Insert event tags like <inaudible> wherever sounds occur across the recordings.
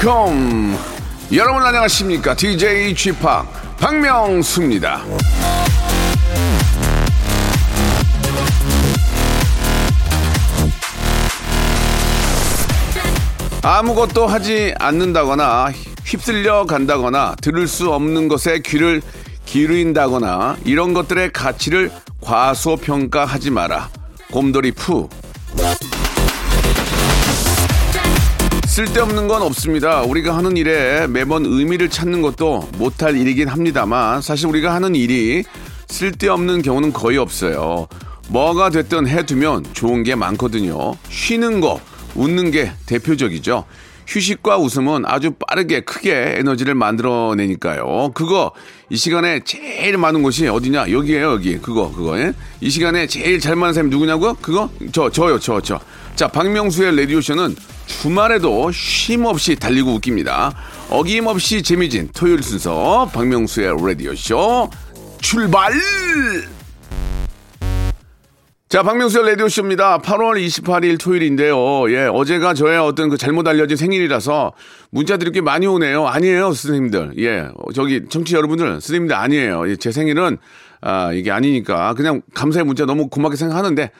welcome. 여러분 안녕하십니까? DJ p 박명수입니다. 아무것도 하지 않는다거나 휩쓸려 간다거나 들을 수 없는 것에 귀를 기르인다거나 이런 것들의 가치를 과소평가하지 마라. 곰돌이 푸. 쓸데없는 건 없습니다. 우리가 하는 일에 매번 의미를 찾는 것도 못할 일이긴 합니다만 사실 우리가 하는 일이 쓸데없는 경우는 거의 없어요. 뭐가 됐든 해두면 좋은 게 많거든요. 쉬는 거, 웃는 게 대표적이죠. 휴식과 웃음은 아주 빠르게 크게 에너지를 만들어내니까요. 그거 이 시간에 제일 많은 곳이 어디냐? 여기에요, 여기. 그거, 그거. 예? 이 시간에 제일 잘 맞는 사람이 누구냐고요? 그거? 저, 저요, 저, 저. 자, 박명수의 라디오쇼는 주말에도 쉼 없이 달리고 웃깁니다. 어김없이 재미진 토요일 순서 박명수의 라디오쇼 출발! 자, 박명수의 라디오쇼입니다. 8월 28일 토요일인데요. 예, 어제가 저의 어떤 그 잘못 알려진 생일이라서 문자들이 꽤 많이 오네요. 아니에요, 선생님들. 예, 저기, 청취 여러분들, 선생님들 아니에요. 예, 제 생일은, 아, 이게 아니니까. 그냥 감사의 문자 너무 고맙게 생각하는데,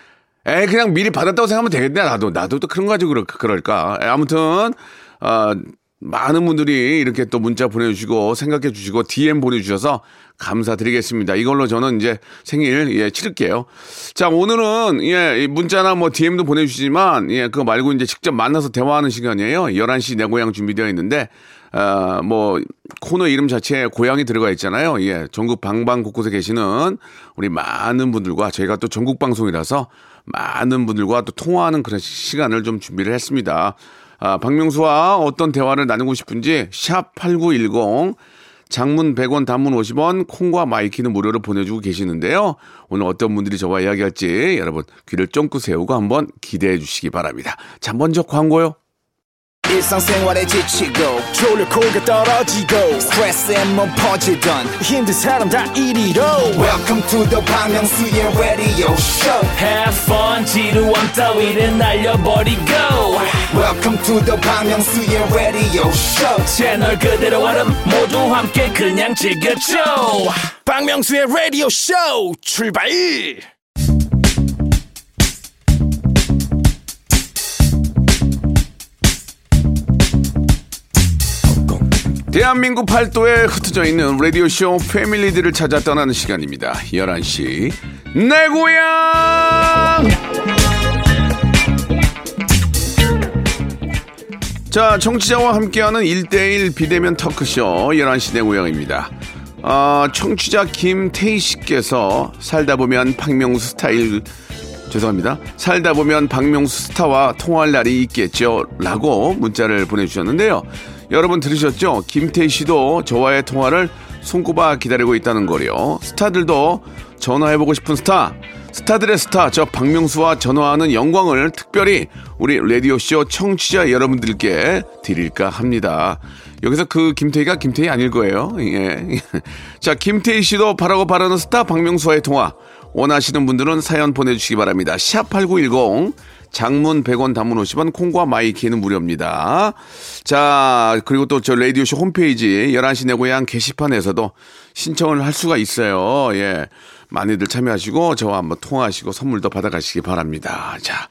에 그냥 미리 받았다고 생각하면 되겠네. 나도, 나도 또 그런 거 가지고 그럴, 그럴까. 에, 아무튼, 아, 많은 분들이 이렇게 또 문자 보내주시고 생각해 주시고 DM 보내주셔서 감사드리겠습니다. 이걸로 저는 이제 생일 예 치를게요. 자 오늘은 예 문자나 뭐 DM도 보내주시지만 예 그거 말고 이제 직접 만나서 대화하는 시간이에요. 11시 내 고향 준비되어 있는데 아뭐 코너 이름 자체에 고향이 들어가 있잖아요. 예 전국 방방 곳곳에 계시는 우리 많은 분들과 저희가 또 전국 방송이라서 많은 분들과 또 통화하는 그런 시간을 좀 준비를 했습니다. 아, 박명수와 어떤 대화를 나누고 싶은지 샵 8910 장문 100원 단문 50원 콩과 마이K는 무료로 보내주고 계시는데요. 오늘 어떤 분들이 저와 이야기할지 여러분 귀를 쫑긋 세우고 한번 기대해 주시기 바랍니다. 자 먼저 광고요. 지치고, 떨어지고, 퍼지던, welcome to the Bang radio show 지루함 따위를 날려버리고. welcome to the Myung-soo's radio show 채널 그대로 얼음 모두 함께 그냥 즐겨줘. 박명수의 라디오 쇼 출발! 대한민국 팔도에 흩어져 있는 라디오쇼 패밀리들을 찾아 떠나는 시간입니다. 11시 내 고향! 자, 청취자와 함께하는 1대1 비대면 터크쇼 11시 내 고향입니다. 아, 청취자 김태희 씨께서 살다 보면 박명수 스타일 죄송합니다. 살다 보면 박명수 스타와 통화할 날이 있겠죠. 라고 문자를 보내주셨는데요. 여러분 들으셨죠? 김태희 씨도 저와의 통화를 손꼽아 기다리고 있다는 거요. 스타들도 전화해보고 싶은 스타, 스타들의 스타, 저 박명수와 전화하는 영광을 특별히 우리 라디오쇼 청취자 여러분들께 드릴까 합니다. 여기서 그 김태희가 김태희 아닐 거예요. 예. <laughs> 자, 김태희 씨도 바라고 바라는 스타 박명수와의 통화. 원하시는 분들은 사연 보내주시기 바랍니다. 샵8910 장문 100원 단문 50원 콩과 마이K는 무료입니다. 자, 그리고 또 저 라디오쇼 홈페이지 11시 내 고향 게시판에서도 신청을 할 수가 있어요. 예. 많이들 참여하시고 저와 한번 통화하시고 선물도 받아가시기 바랍니다. 자.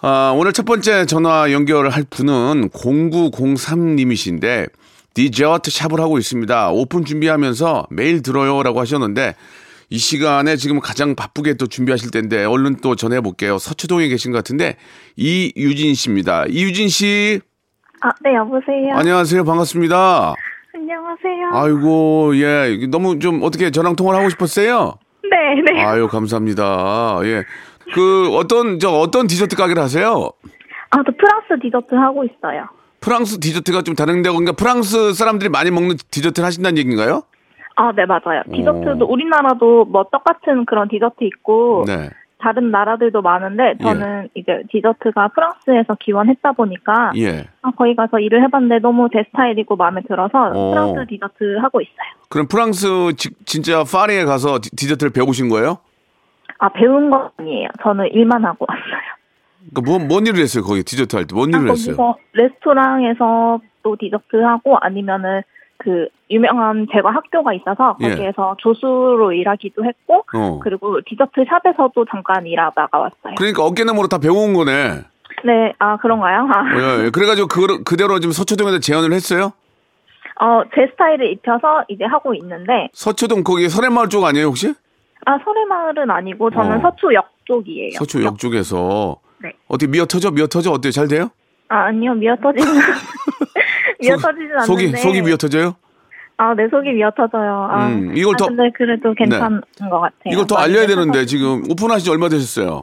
아, 오늘 첫 번째 전화 연결을 할 분은 0903님이신데 디저트 샵을 하고 있습니다. 오픈 준비하면서 매일 들어요라고 하셨는데 이 시간에 지금 가장 바쁘게 또 준비하실 텐데 얼른 또 전해 볼게요. 서초동에 계신 것 같은데 이유진 씨입니다. 이유진 씨 아, 네, 여보세요. 안녕하세요. 반갑습니다. 안녕하세요. 아이고 예 너무 좀 어떻게 저랑 통화를 하고 싶었어요? 네, 네. 아유 감사합니다. 예. 그 어떤 저 어떤 디저트 가게를 하세요? 아, 저 프랑스 디저트 하고 있어요. 프랑스 디저트가 좀 다른데 그러니까 프랑스 사람들이 많이 먹는 디저트를 하신다는 얘기인가요? 아, 네, 맞아요. 디저트도 우리나라도 뭐 똑같은 그런 디저트 있고 네. 다른 나라들도 많은데 저는 이제 디저트가 프랑스에서 기원했다 보니까 예. 아, 거기 가서 일을 해봤는데 너무 제 스타일이고 마음에 들어서 어. 프랑스 디저트 하고 있어요. 그럼 프랑스 지- 진짜 파리에 가서 디- 디저트를 배우신 거예요? 아 배운 건 아니에요. 저는 일만 하고 왔어요. 그러니까 뭐, 뭔 일을 했어요? 거기 디저트 할 때뭔 아, 일을 했어요? 거기서 레스토랑에서 또 디저트 하고 아니면은 그 유명한 제과 학교가 있어서 예. 거기에서 조수로 일하기도 했고 어. 그리고 디저트 샵에서도 잠깐 일하다가 왔어요. 그러니까 어깨너머로 다 배워온 거네. 네, 아 그런가요? 아, 예, 예. 그래가지고 그, 그대로 지금 서초동에다 재현을 했어요? 어, 제 스타일을 입혀서 이제 하고 있는데 서초동 거기 설해마을 쪽 아니에요 혹시? 아 설해마을은 아니고 저는 어. 서초역 쪽이에요. 서초역 쪽에서 네. 어떻게 미어 터져? 미어 터져? 어때요? 잘 돼요? 아 아니요 미어 터지는 <laughs> 미어 터지진 않는데 속이 속이 미어 터져요? 아, 내 속이 미어 터져요. 아, 음, 이걸 아, 더- 근데 그래도 괜찮은 것 같아요. 이걸 더 알려야. 되는데 지금 오픈하신 지 얼마 되셨어요?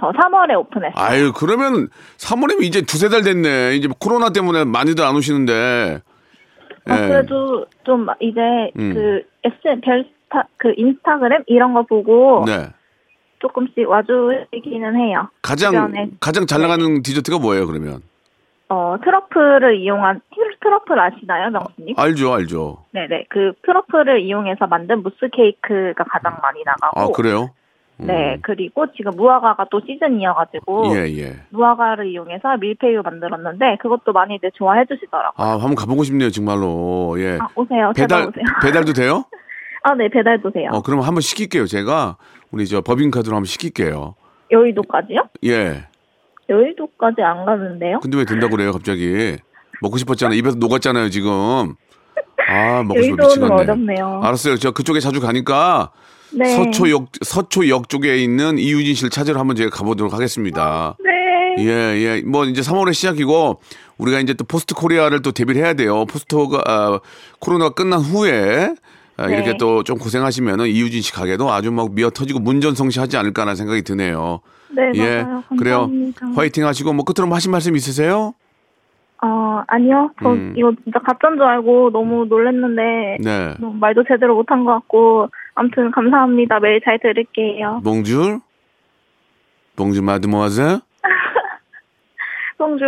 저 3월에 오픈했어요. 아유 그러면 3월이면 이제 두세 달 됐네. 이제 코로나 때문에 많이들 안 오시는데. 어, 예. 그래도 좀 이제 음. 그 S 별스타 그 인스타그램 이런 거 보고 네. 조금씩 와주시기는 해요. 가장 주변에. 가장 잘 나가는 디저트가 뭐예요 그러면? 어 트러플을 이용한 트- 트러플 아시나요, 명수님? 알죠 알죠. 네네 그 트러플을 이용해서 만든 무스 케이크가 가장 많이 나가고. 아 그래요? 음. 네 그리고 지금 무화과가 또 시즌이어가지고 예 예. 무화과를 이용해서 밀푀유 만들었는데 그것도 많이들 좋아해 주시더라고요. 아 한번 가보고 싶네요 정말로. 예. 아, 오세요. 배달 오세요. <laughs> 배달도 돼요? 아, 네, 배달도 돼요. 어 그럼 한번 시킬게요 제가 우리 저 법인카드로 한번 시킬게요. 여의도까지요? 예. 여의도까지 안 가는데요? 근데 왜 된다고 그래요 갑자기? 먹고 싶었잖아요. 입에서 녹았잖아요 지금. 아 먹고 싶어 여의도는 미치겠네. 어렵네요. 알았어요. 저 그쪽에 자주 가니까 네. 서초역 서초역 쪽에 있는 이유진 씨를 찾으러 한번 제가 가보도록 하겠습니다. 네. 예, 예. 뭐 이제 3월에 시작이고 우리가 이제 또 포스트 코로나를 또 대비를 해야 돼요. 포스트가 아, 코로나가 끝난 후에 아, 이렇게 네. 또 좀 고생하시면은 이유진 씨 가게도 아주 막 미어 터지고 문전성시하지 않을까라는 생각이 드네요. 네, 예, 맞아요. 그래요. 감사합니다. 화이팅 하시고 뭐 끝으로 뭐 하신 말씀 있으세요? 어, 아니요. 저 음. 이거 진짜 가짜인 줄 알고 너무 놀랐는데 네. 너무 말도 제대로 못한 것 같고 아무튼 감사합니다. 매일 잘 들을게요. 봉줄. 봉줄 마드모아제. 송주.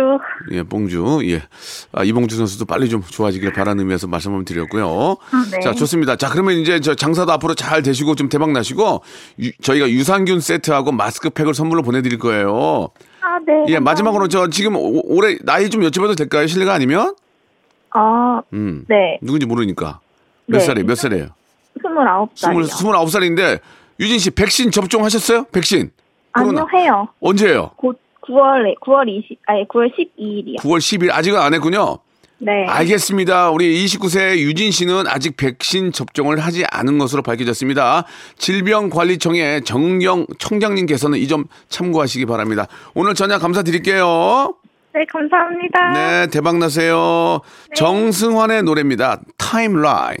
예, 봉주. 예. 아, 이봉주 선수도 빨리 좀 좋아지길 바라는 의미에서 말씀 한번 드렸고요. 아, 네. 자, 좋습니다. 자, 그러면 이제 저 장사도 앞으로 잘 되시고 좀 대박 나시고 유- 저희가 유산균 세트하고 마스크팩을 선물로 보내드릴 거예요. 아, 네. 예, 마지막으로 저 지금 오- 올해 나이 좀 여쭤봐도 될까요? 실례가 아니면? 아, 음. 네. 누군지 모르니까. 몇 네. 살이에요? 몇 살이에요? 29살이요. 스물, 스물아홉 살인데 유진 씨 백신 접종하셨어요? 백신? 아니요, 해요. 언제예요? 곧 9월에 9월 20 아니 9월 12일이요. 9월 10일 아직은 안 했군요. 네. 알겠습니다. 우리 29세 유진 씨는 아직 백신 접종을 하지 않은 것으로 밝혀졌습니다. 질병관리청의 정영 청장님께서는 이 점 참고하시기 바랍니다. 오늘 저녁 감사드릴게요. 네, 감사합니다. 네, 대박 나세요. 정승환의 노래입니다. 타임라인.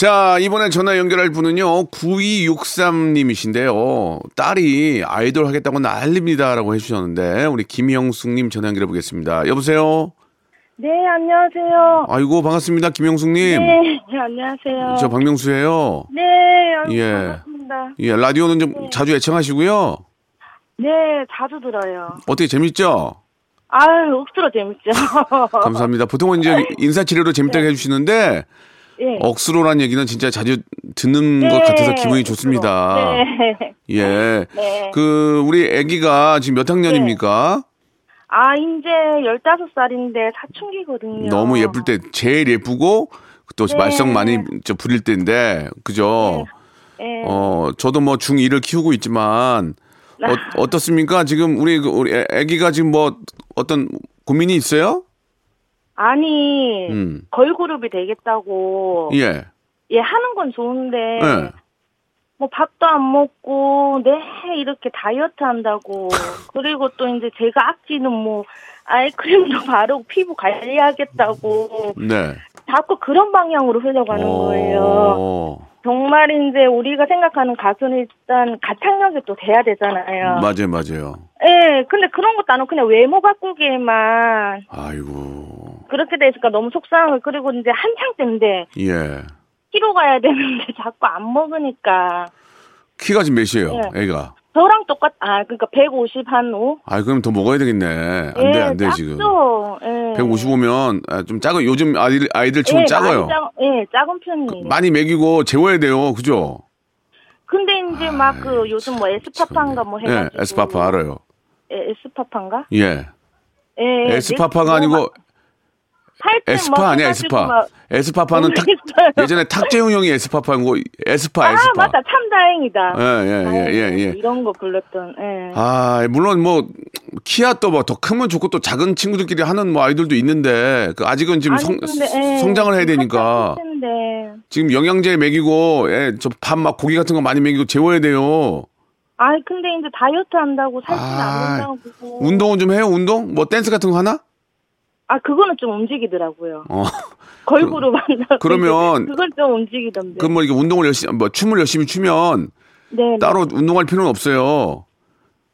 자, 이번에 전화 연결할 분은요, 9263님이신데요. 딸이 아이돌 하겠다고 난립니다라고 해주셨는데, 우리 김영숙님 전화 연결해 보겠습니다. 여보세요? 네, 안녕하세요. 아이고, 반갑습니다. 김영숙님. 네, 네, <laughs> 안녕하세요. 저 박명수예요. 네, 아이고, 예. 반갑습니다. 예, 라디오는 좀 자주 애청하시고요. 네, 자주 들어요. 어떻게 재밌죠? 아유, 억수로 재밌죠. <laughs> 감사합니다. 보통은 이제 인사치레로 재밌다고 해주시는데, 예. 억수로란 얘기는 진짜 자주 듣는 네, 것 같아서 기분이 좋습니다. 네. 예. <laughs> 네. 그, 우리 아기가 지금 몇 학년입니까? 아, 이제 15살인데 사춘기거든요. 너무 예쁠 때 제일 예쁘고 또 네. 말썽 많이 저 부릴 때인데, 그죠? 네. 어, 저도 뭐 중2를 키우고 있지만, 어, 어떻습니까? 지금 우리, 그 우리 애- 아기가 지금 뭐 어떤 고민이 있어요? 아니, 음. 걸그룹이 되겠다고. 예. 예, 하는 건 좋은데. 예. 뭐 밥도 안 먹고 네 이렇게 다이어트 한다고 그리고 또 이제 제가 아끼는 뭐 아이크림도 <laughs> 바르고 피부 관리하겠다고 네. 자꾸 그런 방향으로 흘러가는 거예요. 어, 정말 이제 우리가 생각하는 가수는 일단 가창력이 또 돼야 되잖아요. 맞아요, 맞아요. 예, 근데 그런 것도 안 하고 그냥 외모 바꾸기에만 아이고. 그렇게 되니까 너무 속상해요. 그리고 이제 한창 때인데 예. 키로 가야 되는데 <laughs> 자꾸 안 먹으니까 키가 지금 몇이에요, 네. 애가? 저 저랑 똑같, 아, 그러니까 150 한 5? 아, 그럼 더 먹어야 되겠네. 안 돼, 안 돼, 지금. 작죠. 예. 155면 아, 좀 작아. 요즘 아이들, 아이들 치곤 예, 작아요. 작, 예, 작은 편이에요. 많이 먹이고 재워야 돼요. 그죠? 근데 이제 막그 요즘 뭐 에스파파인가 뭐 예, 해가지고. 에스파파 알아요. 예, 에스파파인가? 예. 예. 에스파파가 아니고 에스파 아니야, 에스파. 에스파파는 탁. 예전에 탁재훈 형이 에스파파인 거, 에스파, 아, 에스파. 맞다. 참 다행이다. 예, 예, 예, 예, 예. 이런 거 불렀던, 예. 아, 물론 뭐, 키야 또 뭐 더 크면 좋고 또 작은 친구들끼리 하는 뭐 아이들도 있는데, 그 아직은 지금 아니, 성, 근데, 예. 성장을 해야 되니까. 지금 영양제 먹이고, 예, 저밥 막 고기 같은 거 많이 먹이고 재워야 돼요. 아이, 근데 이제 다이어트 한다고 살찌면 아, 안 된다고. 운동은 좀 해요, 운동? 뭐 댄스 같은 거 하나? 아, 그거는 좀 움직이더라고요. 어. <laughs> 걸그룹 한다고. 그러면 그걸 좀 움직이던데. 그뭐 이렇게 운동을 열심히, 뭐 춤을 열심히 추면 네. 따로 운동할 필요는 없어요.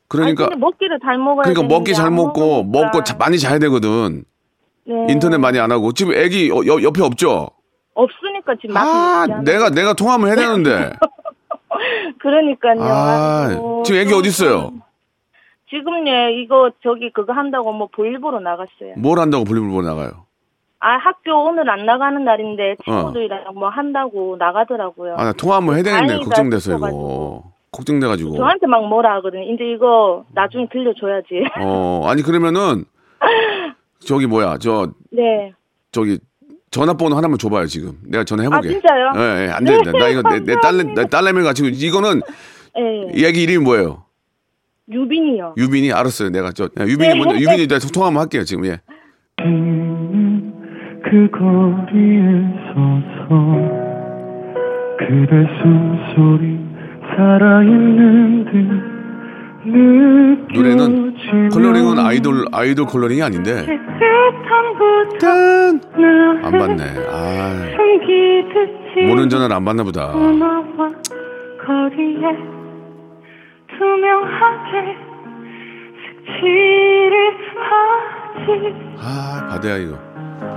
그러니까, 아니, 근데 먹기를 잘 먹어야 그러니까 먹기 잘안 먹고. 먹고 자- 많이 자야 되거든. 네. 인터넷 많이 안 하고. 지금 애기 어, 여- 옆에 없죠? 없으니까 지금 막 아, 내가, 내가 통화를 해야 되는데. <laughs> 그러니까요. 아, 아이고, 지금 애기 좀- 어디 있어요? 지금 예 이거 저기 그거 한다고 뭐 보일보로 나갔어요. 뭘 한다고 볼리볼 보러 나가요? 아 학교 오늘 안 나가는 날인데 어. 친구들이랑 뭐 한다고 나가더라고요. 아, 나 통화 한번 해야. 다행이다 걱정돼서 이거. 걱정돼가지고. 저한테 막 뭐라 하거든요. 이제 이거 나중에 들려줘야지. 어, 아니, 그러면은, <laughs> 저기 뭐야, 저, 네. 저기, 전화번호 하나만 줘봐요, 지금. 내가 전화해보게. 아, 진짜요? 예, 예, 안 네, 되겠다. 나 이거 내, 내 딸내, 내 딸내미 가지고, 이거는, 예. 이 애기 이름이 뭐예요? 유빈이요. 유빈이? 알았어요. 내가 저, 야, 유빈이 네. 먼저, 유빈이 내가 통화 한번 할게요, 지금, 예. 그 거리에 서서 그대 숨소리 살아있는 듯 노래는 컬러링은 아이돌, 아이돌 컬러링이 아닌데. 딴안 받네. 아, 모르는 전화를 안 받나 보다. 투명하게 색칠을 하지 아, 받아야 이거.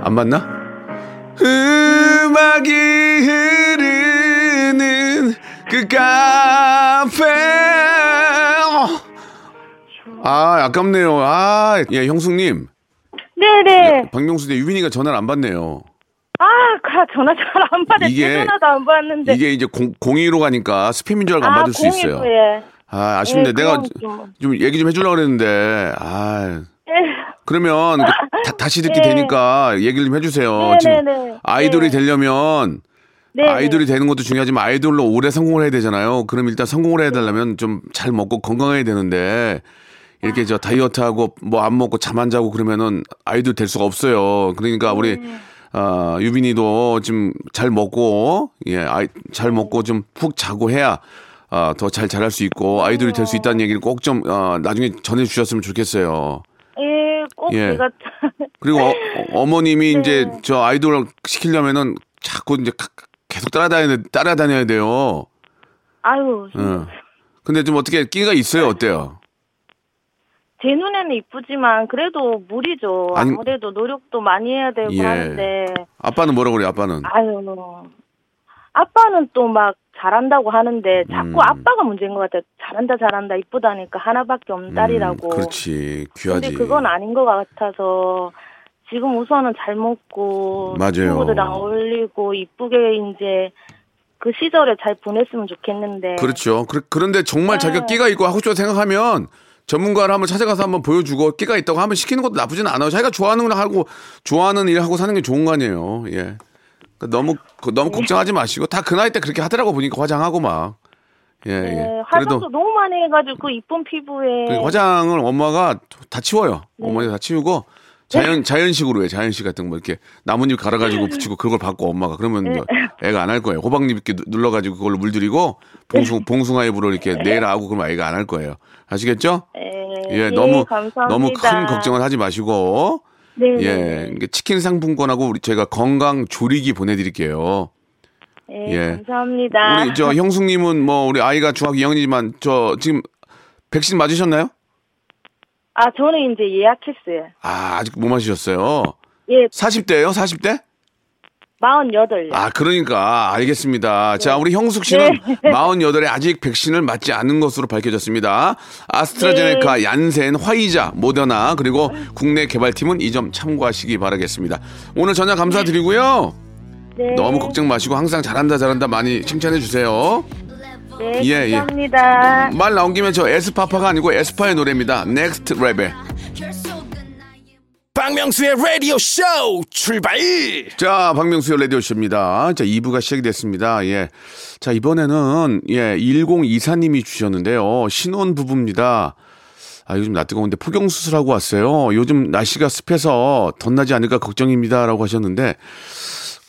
안 받나? 음악이 흐르는 그 카페. 아, 아깝네요. 아, 예, 형수님. 네네. 박명수 대 유빈이가 전화를 안 받네요. 아, 가 전화 잘안제 전화도 안 받는데. 이게 이제 공, 02로 가니까 스팸인 줄 알고 안 아, 받을 수 있어요. 공일부에. 아, 아쉽네. 예, 내가 좀- 좀 얘기 좀 해주려고 그랬는데, 아. 예. 그러면 그 <laughs> 다, 시 듣게 네. 되니까 얘기를 좀 해주세요. 네, 지금 네, 네. 아이돌이 네. 되려면 네. 아이돌이 되는 것도 중요하지만 아이돌로 오래 성공을 해야 되잖아요. 그럼 일단 성공을 되려면 좀 잘 먹고 건강해야 되는데 이렇게 저 다이어트하고 뭐 안 먹고 잠 안 자고 그러면은 아이돌 될 수가 없어요. 그러니까 우리 네. 아, 유빈이도 좀 잘 먹고 예, 아이 잘 먹고 좀 푹 자고 해야 아, 더 잘 자랄 수 있고 아이돌이 될 수 있다는 얘기를 꼭좀 어, 나중에 전해 주셨으면 좋겠어요. 예, 꼭 예. 제가 그리고 어, 머님이 네. 이제 저 아이돌 시키려면은 자꾸 이제 가- 계속 따라다녀야 따라다녀야 돼요. 아유 어. 근데 좀 어떻게 끼가 있어요? 어때요? 제 눈에는 이쁘지만 그래도 무리죠. 아니- 아무래도 노력도 많이 해야 되고 예. 하는데 아빠는 뭐라 그래요? 아빠는 아유 아빠는 또 막 잘한다고 하는데 자꾸 음. 아빠가 문제인 것 같아요. 잘한다 잘한다 이쁘다니까 하나밖에 없는 딸이라고. 음, 그렇지 귀하지. 근데 그건 아닌 것 같아서 지금 우선은 잘 먹고 맞아요. 친구들이랑 어울리고 이쁘게 이제 그 시절에 잘 보냈으면 좋겠는데. 그렇죠. 그, 그런데 정말 네. 자기가 끼가 있고 하고 싶다고 생각하면 전문가를 한번 찾아가서 한번 보여주고 끼가 있다고 하면 시키는 것도 나쁘진 않아요. 자기가 좋아하는 걸 하고 좋아하는 일 하고 사는 게 좋은 거 아니에요. 예. 그러니까 너무 그- 너무 걱정하지 마시고 다 그 나이 때 그렇게 하더라고 보니까 화장하고 막. 예, 예. 네, 화장도 너무 많이 해가지고 그 이쁜 피부에. 그 화장을 엄마가 다 치워요. 네. 어머니가 다 치우고 자연 자연식으로 해. 자연식 같은 거 이렇게 나뭇잎 갈아가지고 붙이고 그걸 받고 엄마가 그러면 네. 뭐 애가 안 할 거예요. 호박잎 이렇게 누- 눌러가지고 그걸로 물들이고 봉숭 봉숭아 잎으로 이렇게 내일 하고 그러면 애가 안 할 거예요. 아시겠죠? 예, 예, 예, 너무 감사합니다. 너무 큰 걱정을 하지 마시고 네, 예, 네. 치킨 상품권하고 우리 제가 건강 조리기 보내드릴게요. 예, 예. 감사합니다. 우리 저 형숙님은 뭐 우리 아이가 중학교 2학년이지만 저 지금 백신 맞으셨나요? 아, 저는 이제 예약했어요. 아 아직 못 맞으셨어요. 예, 40대예요? 40대? 48요. 아, 그러니까 알겠습니다. 자, 우리 형숙 씨는 네. <laughs> 48에 아직 백신을 맞지 않은 것으로 밝혀졌습니다. 아스트라제네카, 네. 얀센, 화이자, 모더나 그리고 국내 개발팀은 이 점 참고하시기 바라겠습니다. 오늘 전화 감사드리고요. 네. 너무 걱정 마시고 항상 잘한다 잘한다 많이 칭찬해 주세요. 네, 예, 예. 감사합니다. 말 나온 김에 저 에스파파가 아니고 에스파의 노래입니다. Next Level. 박명수의 라디오 쇼 출발 자, 박명수의 라디오 쇼입니다. 자, 2부가 시작이 됐습니다. 예. 자, 이번에는, 예, 1024님이 주셨는데요. 신혼 부부입니다. 아, 요즘 나 뜨거운데 포경 수술하고 왔어요. 요즘 날씨가 습해서 덧나지 않을까 걱정입니다. 라고 하셨는데,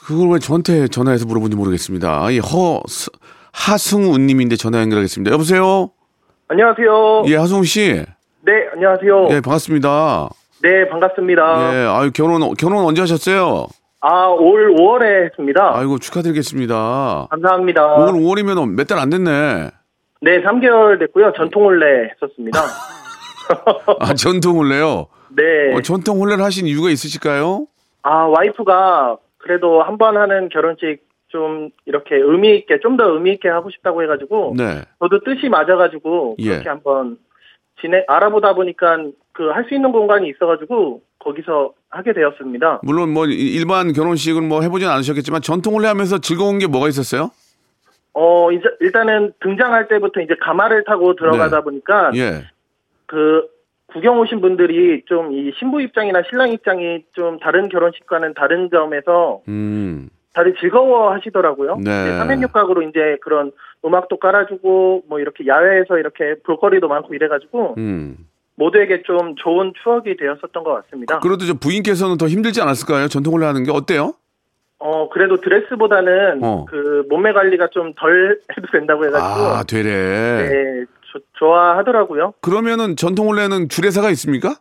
그걸 왜 저한테 전화해서 물어본지 모르겠습니다. 이 허, 스- 하승우 님인데 전화 연결하겠습니다. 여보세요? 안녕하세요. 예, 하승우 씨. 네, 안녕하세요. 예, 반갑습니다. 네, 반갑습니다. 예, 아유, 결혼, 결혼 언제 하셨어요? 아, 올 5월에 했습니다. 아이고, 축하드리겠습니다. 감사합니다. 오늘 5월이면 몇 달 안 됐네. 네, 3개월 됐고요. 전통 혼례 했었습니다. <laughs> 아, 전통 혼례요? 네. 어, 전통 혼례를 하신 이유가 있으실까요? 아, 와이프가 그래도 한 번 하는 결혼식 좀 이렇게 의미 있게 좀 더 의미 있게 하고 싶다고 해가지고 네. 저도 뜻이 맞아가지고 예. 그렇게 한번 진행 알아보다 보니까 그 할 수 있는 공간이 있어가지고 거기서 하게 되었습니다. 물론 뭐 이- 일반 결혼식은 뭐 해보진 않으셨겠지만 전통 혼례 하면서 즐거운 게 뭐가 있었어요? 어 이제 일단은 등장할 때부터 이제 가마를 타고 들어가다 네. 보니까 예. 그 구경 오신 분들이 좀 이 신부 입장이나 신랑 입장이 좀 다른 결혼식과는 다른 점에서 음. 다들 즐거워 하시더라고요. 네. 삼연육각으로 이제 그런 음악도 깔아주고 뭐 이렇게 야외에서 이렇게 볼거리도 많고 이래가지고 음. 모두에게 좀 좋은 추억이 되었었던 것 같습니다. 그래도 저 부인께서는 더 힘들지 않았을까요? 전통 혼례 하는 게 어때요? 어 그래도 드레스보다는 어. 그 몸매 관리가 좀 덜 해도 된다고 해가지고 아, 되래. 네 조- 좋아하더라고요. 그러면은 전통 혼례는 주례사가 있습니까?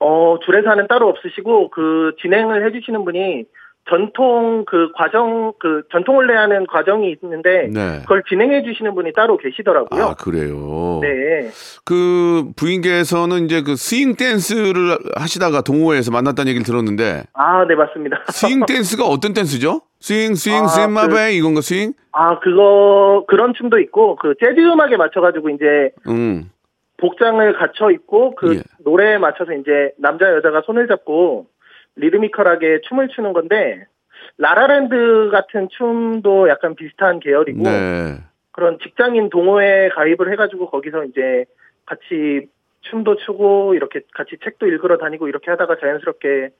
어, 주례사는 따로 없으시고, 그, 진행을 해주시는 분이, 전통, 그, 과정, 그, 전통 혼례하는 과정이 있는데, 네. 그걸 진행해 주시는 분이 따로 계시더라고요. 아, 그래요. 네. 그 부인께서는 이제 그 스윙 댄스를 하시다가 동호회에서 만났다는 얘기를 들었는데 아, 네, 맞습니다. <laughs> 스윙 댄스가 어떤 댄스죠? 스윙 스윙 아, 스윙 그- 마베 이건가 스윙? 아, 그거, 그런 춤도 있고, 그, 재즈 음악에 맞춰 가지고, 이제, 음. 복장을 갖춰 입고, 그, 예. 노래에 맞춰서 이제, 남자, 여자가 손을 잡고, 리드미컬하게 춤을 추는 건데, 라라랜드 같은 춤도 약간 비슷한 계열이고, 네. 그런 직장인 동호회 가입을 해가지고 거기서 이제 같이 춤도 추고 이렇게 같이 책도 읽으러 다니고 이렇게 하다가 자연스럽게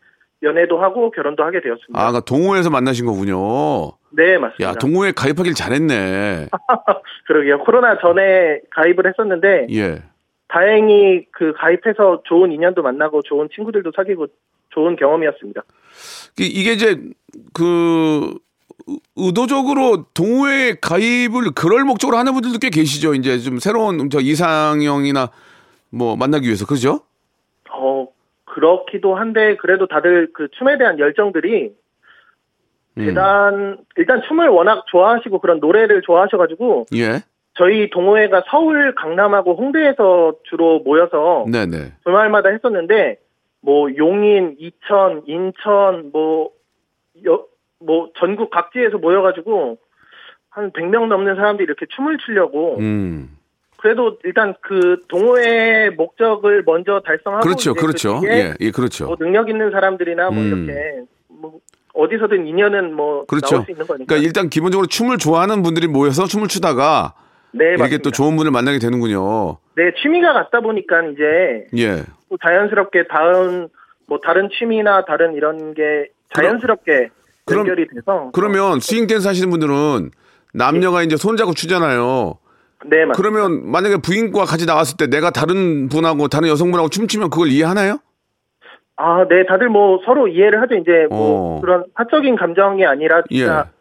연애도 하고 결혼도 하게 되었습니다. 아, 그러니까 동호회에서 만나신 거군요. 네, 맞습니다. 야, 동호회 가입하길 잘했네. <laughs> 그러게요. 코로나 전에 가입을 했었는데 예. 다행히 그 가입해서 좋은 인연도 만나고 좋은 친구들도 사귀고 좋은 경험이었습니다. 이- 이게 이제 그 의- 의도적으로 동호회 가입을 그럴 목적으로 하는 분들도 꽤 계시죠. 이제 좀 새로운 저 이상형이나 뭐 만나기 위해서 그죠? 어 그렇기도 한데 그래도 다들 그 춤에 대한 열정들이 음. 대단 일단 춤을 워낙 좋아하시고 그런 노래를 좋아하셔가지고 예. 저희 동호회가 서울, 강남하고 홍대에서 주로 모여서 네네. 주말마다 했었는데 뭐 용인, 이천, 인천 뭐 여, 뭐 전국 각지에서 모여가지고 한 100명 넘는 사람들이 이렇게 춤을 추려고 음. 그래도 일단 그 동호회 목적을 먼저 달성하고 그렇죠, 그렇죠. 그 뒤에 예, 예, 그렇죠. 뭐 능력 있는 사람들이나 뭐 음. 이렇게 뭐 어디서든 인연은 뭐 그렇죠. 나올 수 있는 거니까. 그러니까 일단 기본적으로 춤을 좋아하는 분들이 모여서 춤을 추다가 네, 이렇게 맞습니다. 또 좋은 분을 만나게 되는군요. 네, 취미가 같다 보니까 이제 예. 또 자연스럽게 다른 뭐 다른 취미나 다른 이런 게 자연스럽게 그럼- 연결이 돼서 그러면 스윙 댄스 하시는 분들은 남녀가 이제 손잡고 추잖아요. 네, 맞습니다. 그러면 만약에 부인과 같이 나왔을 때 내가 다른 분하고 다른 여성분하고 춤추면 그걸 이해하나요? 아, 네, 다들 뭐 서로 이해를 하죠. 이제 뭐 어. 그런 사적인 감정이 아니라 진짜 예.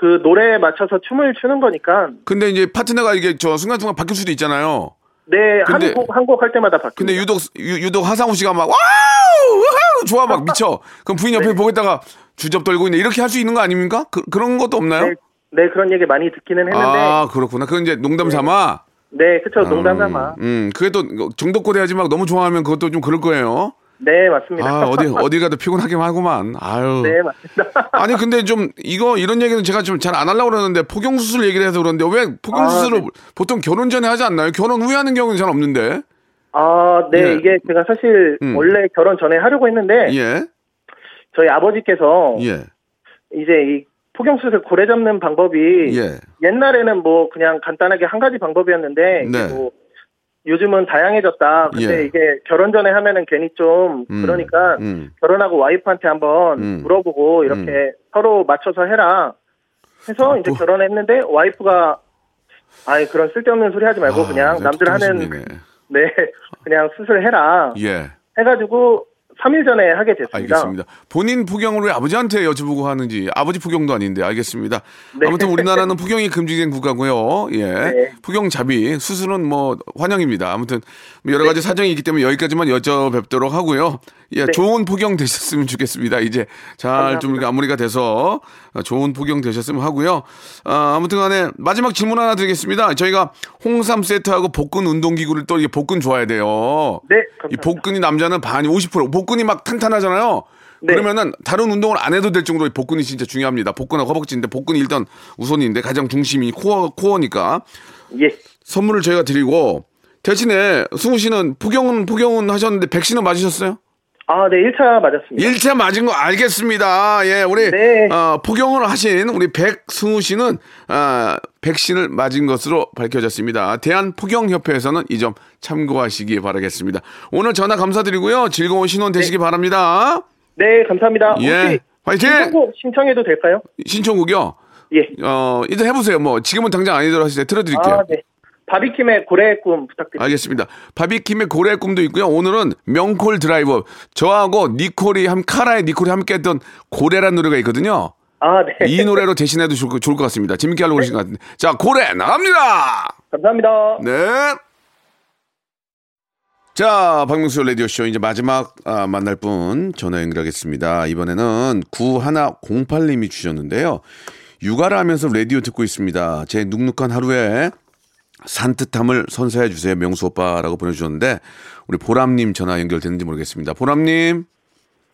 그 노래에 맞춰서 춤을 추는 거니까 근데 이제 파트너가 이게 저 순간순간 바뀔 수도 있잖아요. 네, 근데- 한곡 한 곡 할 때마다 바뀝니다. 근데 유독 유, 유독 하상우 씨가 막 와우 와우 좋아 막 미쳐. 그럼 부인 옆에 네. 보고 있다가 주접 떨고 있네 이렇게 할 수 있는 거 아닙니까? 그, 그런 것도 없나요? 네, 네, 그런 얘기 많이 듣기는 했는데 아 그렇구나. 그건 이제 농담 삼아. 네, 그쵸 농담 삼아. 음, 그게 또 정도껏 해야지 막 너무 좋아하면 그것도 좀 그럴 거예요. 네, 맞습니다. 아, 어디, 어디 가도 피곤하긴 하구만. 아유. 네, 맞습니다. <laughs> 아니, 근데 좀, 이거, 이런 얘기는 제가 좀 잘 안 하려고 그러는데, 폭경수술 얘기를 해서 그런데, 왜 폭경수술을 아, 네. 보통 결혼 전에 하지 않나요? 결혼 후에 하는 경우는 잘 없는데. 아, 네, 예. 이게 제가 사실 음. 원래 결혼 전에 하려고 했는데 예. 저희 아버지께서 예. 이제 이 포경수술 고래 잡는 방법이 예. 옛날에는 뭐 그냥 간단하게 한 가지 방법이었는데 네. 뭐 요즘은 다양해졌다. 근데 예. 이게 결혼 전에 하면은 괜히 좀 음. 그러니까 음. 결혼하고 와이프한테 한번 음. 물어보고 이렇게 서로 맞춰서 해라. 해서 이제 또- 결혼했는데 와이프가 아이 그런 쓸데없는 소리 하지 말고 아, 그냥 네, 남들 하는 똑똑하시네. 네 그냥 수술해라 예. 해가지고 3일 전에 하게 됐습니다. 알겠습니다. 본인 폭경을 왜 아버지한테 여쭤보고 하는지 아버지 폭경도 아닌데 알겠습니다. 네. 아무튼 우리나라는 폭경이 금지된 국가고요. 예, 네. 자비 수술은 뭐 환영입니다. 아무튼 뭐 여러 가지 사정이 있기 때문에 여기까지만 여쭤뵙도록 하고요. 예, 좋은 폭경 되셨으면 좋겠습니다. 이제 잘 좀 마무리가 돼서 좋은 폭경 되셨으면 하고요. 아, 아무튼 간에 마지막 질문 하나 드리겠습니다. 저희가 홍삼 세트하고 복근 운동기구를 또 이게 복근 좋아야 돼요. 네, 이 감사합니다. 복근이 남자는 반이 50%복 근이 막 탄탄하잖아요. 네. 그러면은 다른 운동을 안 해도 될 정도로 복근이 진짜 중요합니다. 복근하고 허벅지인데 복근이 일단 우선인데 가장 중심이 코어 코어니까 예. 선물을 저희가 드리고 대신에 승우 씨는 포경은 포경은 하셨는데 백신은 맞으셨어요? 아, 네, 1차 맞았습니다. 1차 맞은 거 알겠습니다. 예, 우리 네. 어, 포경을 하신 우리 백승우 씨는 아, 백신을 맞은 것으로 밝혀졌습니다. 대한 포경협회에서는 이 점 참고하시기 바라겠습니다. 오늘 전화 감사드리고요. 즐거운 신혼 되시기 바랍니다. 네, 감사합니다. 예, 화이팅! 신청곡 신청해도 될까요? 신청곡이요. 예. 어, 일단 해보세요. 뭐 지금은 당장 아니더라도 틀어드릴게요. 아, 네. 바비킴의 고래의 꿈 부탁드립니다. 알겠습니다. 바비킴의 고래의 꿈도 있고요. 오늘은 명콜 드라이버 저하고 니콜이 함 카라의 니콜이 함께 했던 고래란 노래가 있거든요. 아, 네. 이 노래로 대신해도 좋을, 것- 좋을 것 같습니다. 재밌게 하려고 그러신 것 같은데. 자, 고래 나갑니다. 감사합니다. 네. 자, 박명수 라디오쇼 이제 마지막 아, 만날 분 전화 연결하겠습니다. 이번에는 9108님이 주셨는데요. 육아를 하면서 라디오 듣고 있습니다. 제 눅눅한 하루에 산뜻함을 선사해 주세요. 명수 오빠라고 보내주셨는데 우리 보람님 전화 연결되는지 모르겠습니다. 보람님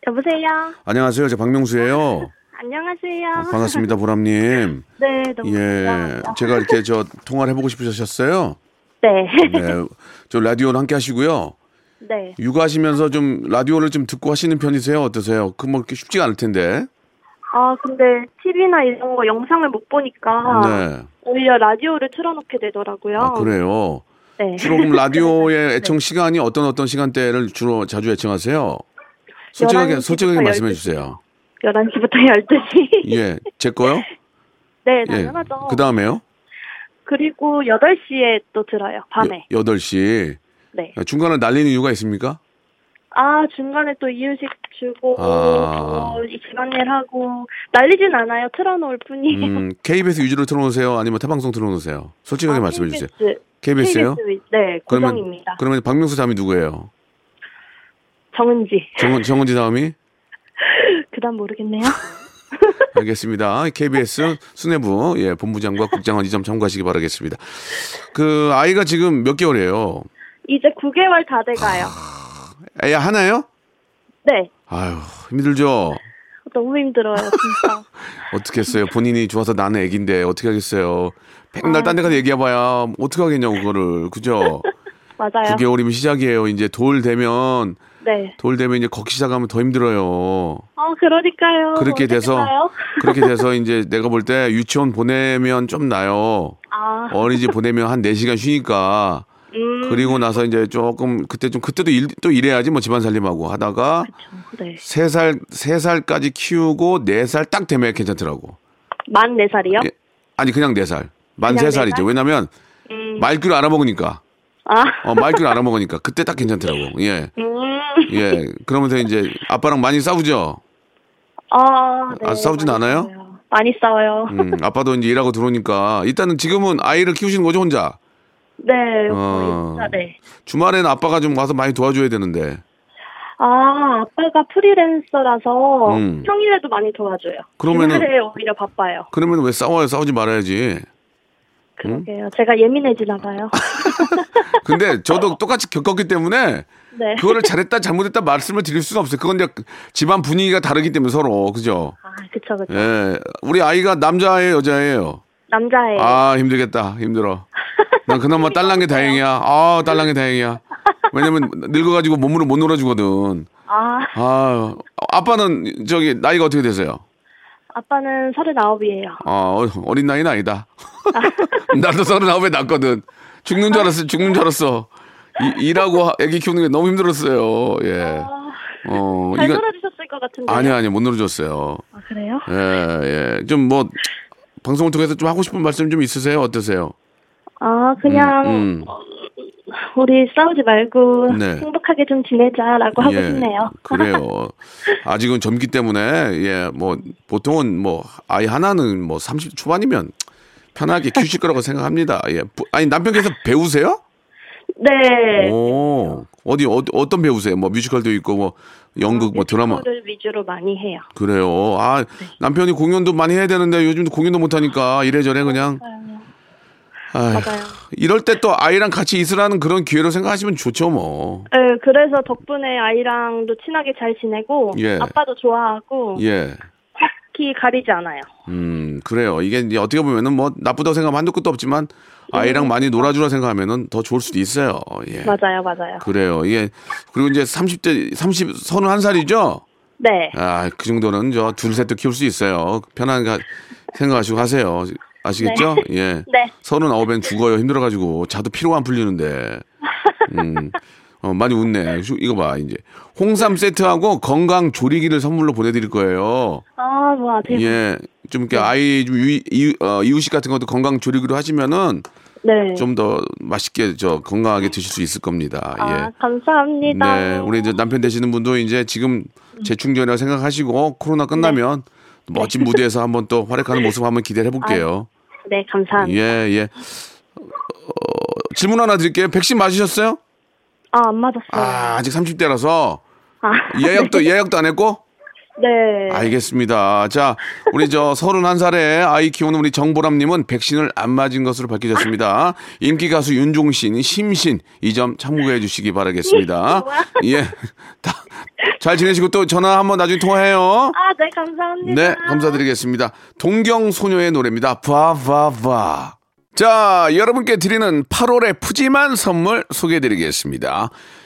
여보세요. 안녕하세요. 저 박명수예요. <laughs> 안녕하세요. 어, 반갑습니다. 보람님. <laughs> 네, 너무 예, 감사합니다. 제가 이렇게 저 <laughs> 통화를 해보고 싶으셨어요. 네. 네, 저 라디오를 함께 하시고요. 네. 육아하시면서 좀 라디오를 좀 듣고 하시는 편이세요? 어떠세요? 그뭐 쉽지가 않을 텐데. 아, 근데 TV나 이런 거 영상을 못 보니까 네. 오히려 라디오를 틀어놓게 되더라고요. 아, 그래요. 네. 주로 그럼 라디오의 <laughs> 애청 시간이 어떤 어떤 시간대를 주로 자주 애청하세요? 솔직하게 11시 솔직하게 말씀해 12시. 주세요. 11시부터 12시. 예, 제 거요? 네, 예. 당연하죠. 그 다음에요? 그리고 8시에 또 들어요, 밤에. 8시. 네. 중간에 날리는 이유가 있습니까? 아, 중간에 또 이유식 주고, 아. 또이 집안일 하고, 날리진 않아요. 틀어놓을 뿐이에요. 음, KBS 위주로 틀어놓으세요? 아니면 타방송 틀어놓으세요? 솔직하게 아, 말씀해 주세요. KBS. KBS요? KBS, 네, 고정입니다. 그러면 박명수 다음이 누구예요? 정은지. 정은, 정은지 다음이? <laughs> 그 다음 모르겠네요. <laughs> 알겠습니다. KBS 수뇌부 예 본부장과 국장은 이점 참고하시기 바라겠습니다. 그 아이가 지금 몇 개월이에요? 이제 9개월 다 돼가요. 애 하나요? 네. 아유 힘들죠. 너무 힘들어요, 진짜. <laughs> 어떻게 했어요? 본인이 좋아서 나는 애긴데 어떻게 하겠어요? 맨날 아. 딴데 가서 얘기해봐야 어떻게 하겠냐고 그거를 그죠? <laughs> 맞아요. 9개월이면 시작이에요. 이제 돌 되면 네. 돌 되면 이제 걷기 시작하면 더 힘들어요. 아, 그러니까요. 그렇게 돼서? <laughs> 그렇게 돼서 이제 내가 볼 때 유치원 보내면 좀 나요. 아, 어린이집 보내면 한 4시간 쉬니까 음. 그리고 나서 이제 조금 그때 좀 그때도 일, 또 일해야지 뭐 집안 살림하고 하다가 네. 세살 세 살까지 키우고 네 살 딱 되면 괜찮더라고. 만 4살이요? 예. 아니 그냥 네 살. 만 그냥 세 살이죠. 네 살? 왜냐면 음. 말귀를 알아먹으니까. 아, 어, 말귀를 알아먹으니까 그때 딱 괜찮더라고. 예. 음. 예. 그러면서 이제 아빠랑 많이 싸우죠. 아, 네. 아, 싸우진 않아요? 싸워요. 많이 싸워요. 음, 아빠도 이제 일하고 들어오니까 일단은 지금은 아이를 키우시는 거죠 혼자. 네, 어. 거의 네. 주말에는 아빠가 좀 와서 많이 도와줘야 되는데. 아, 아빠가 프리랜서라서 음. 평일에도 많이 도와줘요. 그러면은- 주말에 오히려 바빠요. 그러면 왜 싸워요? 싸우지 말아야지. 그러게요. 제가 예민해지나 봐요. <laughs> 근데 저도 똑같이 겪었기 때문에 네. 그거를 잘했다 잘못했다 말씀을 드릴 수는 없어요. 그건 이제 집안 분위기가 다르기 때문에 서로 그죠? 아, 그쵸, 그쵸. 예, 우리 아이가 남자예요, 여자예요? 남자예요. 아 힘들겠다, 힘들어. 난 그나마 딸난 게 다행이야. 아 딸난 게 다행이야. 왜냐면 늙어가지고 몸으로 못 놀아주거든. 아, 아 아빠는 저기 나이가 어떻게 되세요? 아빠는 서른아홉이에요. 아 어, 어린 나이는 아니다. <laughs> 나도 서른아홉에 낳거든. 죽는 줄 알았어, 죽는 줄 알았어. 이- 일하고 애기 키우는 게 너무 힘들었어요. 예. 어 잘 이거 놀아주셨을 것 같은데. 아니 아니 못 놀아줬어요. 아, 그래요? 예, 예. 좀 뭐, 방송을 통해서 좀 하고 싶은 말씀 좀 있으세요? 어떠세요? 아, 그냥, 음, 음. 우리 싸우지 말고 네. 행복하게 좀 지내자라고 하고 예, 싶네요. 그래요. <laughs> 아직은 젊기 때문에, 예, 뭐, 보통은 뭐, 아이 하나는 뭐, 30 초반이면 편하게 키우실 거라고 생각합니다. 예. 부- 아니, 남편께서 배우세요? 네. 오, 어디, 어디, 어떤 배우세요? 뭐, 뮤지컬도 있고, 뭐, 연극, 뭐, 드라마. 를 위주로 많이 해요. 그래요. 아, 남편이 공연도 많이 해야 되는데 요즘도 공연도 못 하니까 이래저래 그냥. 아 휴, 맞아요. 이럴 때 또 아이랑 같이 있으라는 그런 기회로 생각하시면 좋죠, 뭐. 네, 그래서 덕분에 아이랑도 친하게 잘 지내고 예. 아빠도 좋아하고 예. 딱히 가리지 않아요. 음, 그래요. 이게 이제 어떻게 보면은 뭐 나쁘다고 생각하면 한도 끝도 없지만 아이랑 많이 놀아주라 생각하면은 더 좋을 수도 있어요. 예. 맞아요, 맞아요. 그래요. 이게 그리고 이제 30대 30 31살이죠? 네. 아, 그 정도는 저 둘 셋도 키울 수 있어요. 편하게 생각하시고 하세요. 아시겠죠? 예. <laughs> 네. 서른아홉엔 죽어요. 힘들어가지고 자도 피로가 안 풀리는데. 음. 어, 많이 웃네. 휴, 이거 봐 이제 홍삼 세트하고 건강 조리기를 선물로 보내드릴 거예요. 아, 와, 대박. 예. 좀 네. 이렇게 아이 좀 유, 이유, 어, 이유식 같은 것도 건강 조리기로 하시면은 네. 좀 더 맛있게 저 건강하게 드실 수 있을 겁니다. 아, 예. 감사합니다. 네, 우리 이제 남편 되시는 분도 이제 지금 재충전이라고 생각하시고 코로나 끝나면 멋진 무대에서 한번 또 활약하는 모습 한번 기대해 볼게요. 네, 감사합니다. 예, 예. 어, 질문 하나 드릴게요. 백신 맞으셨어요? 아, 안 맞았어요. 아, 아직 30대라서 아, 예약도 예약도 안 했고? 네. 알겠습니다. 자, 우리 저 31살에 아이 키우는 우리 정보람님은 백신을 안 맞은 것으로 밝혀졌습니다. 인기 가수 윤종신, 심신, 이 점 참고해 주시기 바라겠습니다. 예. 다, 잘 지내시고 또 전화 한번 나중에 통화해요. 아, 네, 감사합니다. 네, 감사드리겠습니다. 동경 소녀의 노래입니다. 바바바. 자, 여러분께 드리는 8월의 푸짐한 선물 소개해 드리겠습니다.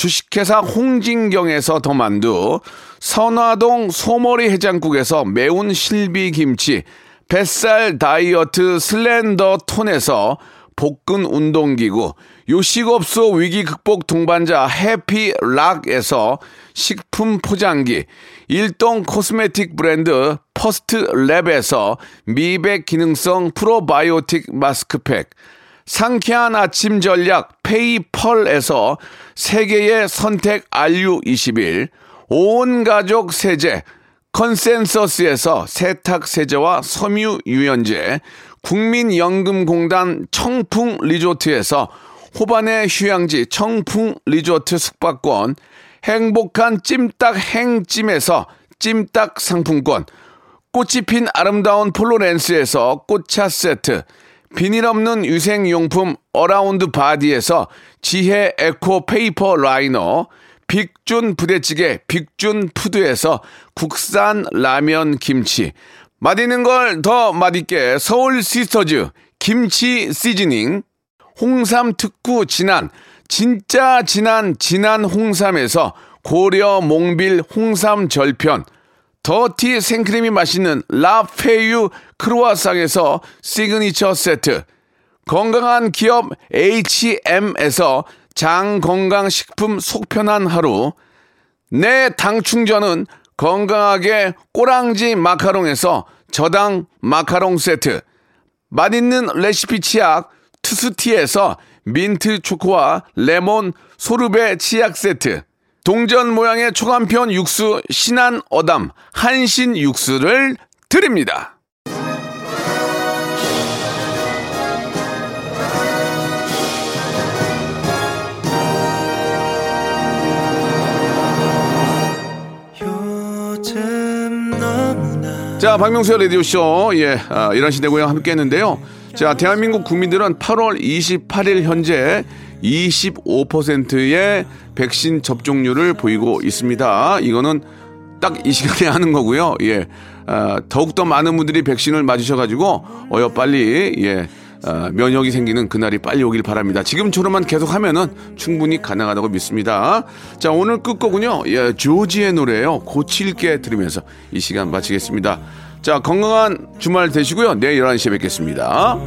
주식회사 홍진경에서 더 만두, 선화동 소머리 해장국에서 매운 실비 김치, 뱃살 다이어트 슬렌더 톤에서 복근 운동기구, 요식업소 위기 극복 동반자 해피락에서 식품 포장기, 일동 코스메틱 브랜드 퍼스트랩에서 미백 기능성 프로바이오틱 마스크팩, 상쾌한 아침 전략 페이펄에서 세계의 선택 RU21, 온 가족 세제 컨센서스에서 세탁 세제와 섬유 유연제, 국민연금공단 청풍 리조트에서 호반의 휴양지 청풍 리조트 숙박권, 행복한 찜닭 행찜에서 찜닭 상품권, 꽃이 핀 아름다운 폴로렌스에서 꽃차 세트, 비닐 없는 위생용품 어라운드 바디에서 지혜 에코 페이퍼 라이너, 빅준 부대찌개 빅준 푸드에서 국산 라면 김치, 맛있는 걸 더 맛있게 서울 시스터즈 김치 시즈닝, 홍삼 특구 진한, 진짜 진한 진한 홍삼에서 고려 몽빌 홍삼 절편, 더티 생크림이 맛있는 라페유 크루아상에서 시그니처 세트, 건강한 기업 H&M에서 장건강식품 속편한 하루, 내 당 충전은 건강하게 꼬랑지 마카롱에서 저당 마카롱 세트, 맛있는 레시피 치약 투스티에서 민트 초코와 레몬 소르베 치약 세트, 동전 모양의 초간편 육수 신한 어담 한신 육수를 드립니다. 자, 박명수의 라디오쇼. 예, 아, 이런 시대고요. 함께 했는데요. 자, 대한민국 국민들은 8월 28일 현재 25%의 백신 접종률을 보이고 있습니다. 이거는 딱 이 시간에 <laughs> 하는 거고요. 예. 아, 더욱더 많은 분들이 백신을 맞으셔가지고, 어여 빨리, 예. 아, 면역이 생기는 그날이 빨리 오길 바랍니다. 지금처럼만 계속 하면은 충분히 가능하다고 믿습니다. 자, 오늘 끝곡은요, 예, 조지의 노래예요 고칠게 들으면서 이 시간 마치겠습니다. 자, 건강한 주말 되시고요. 내일 11시에 뵙겠습니다.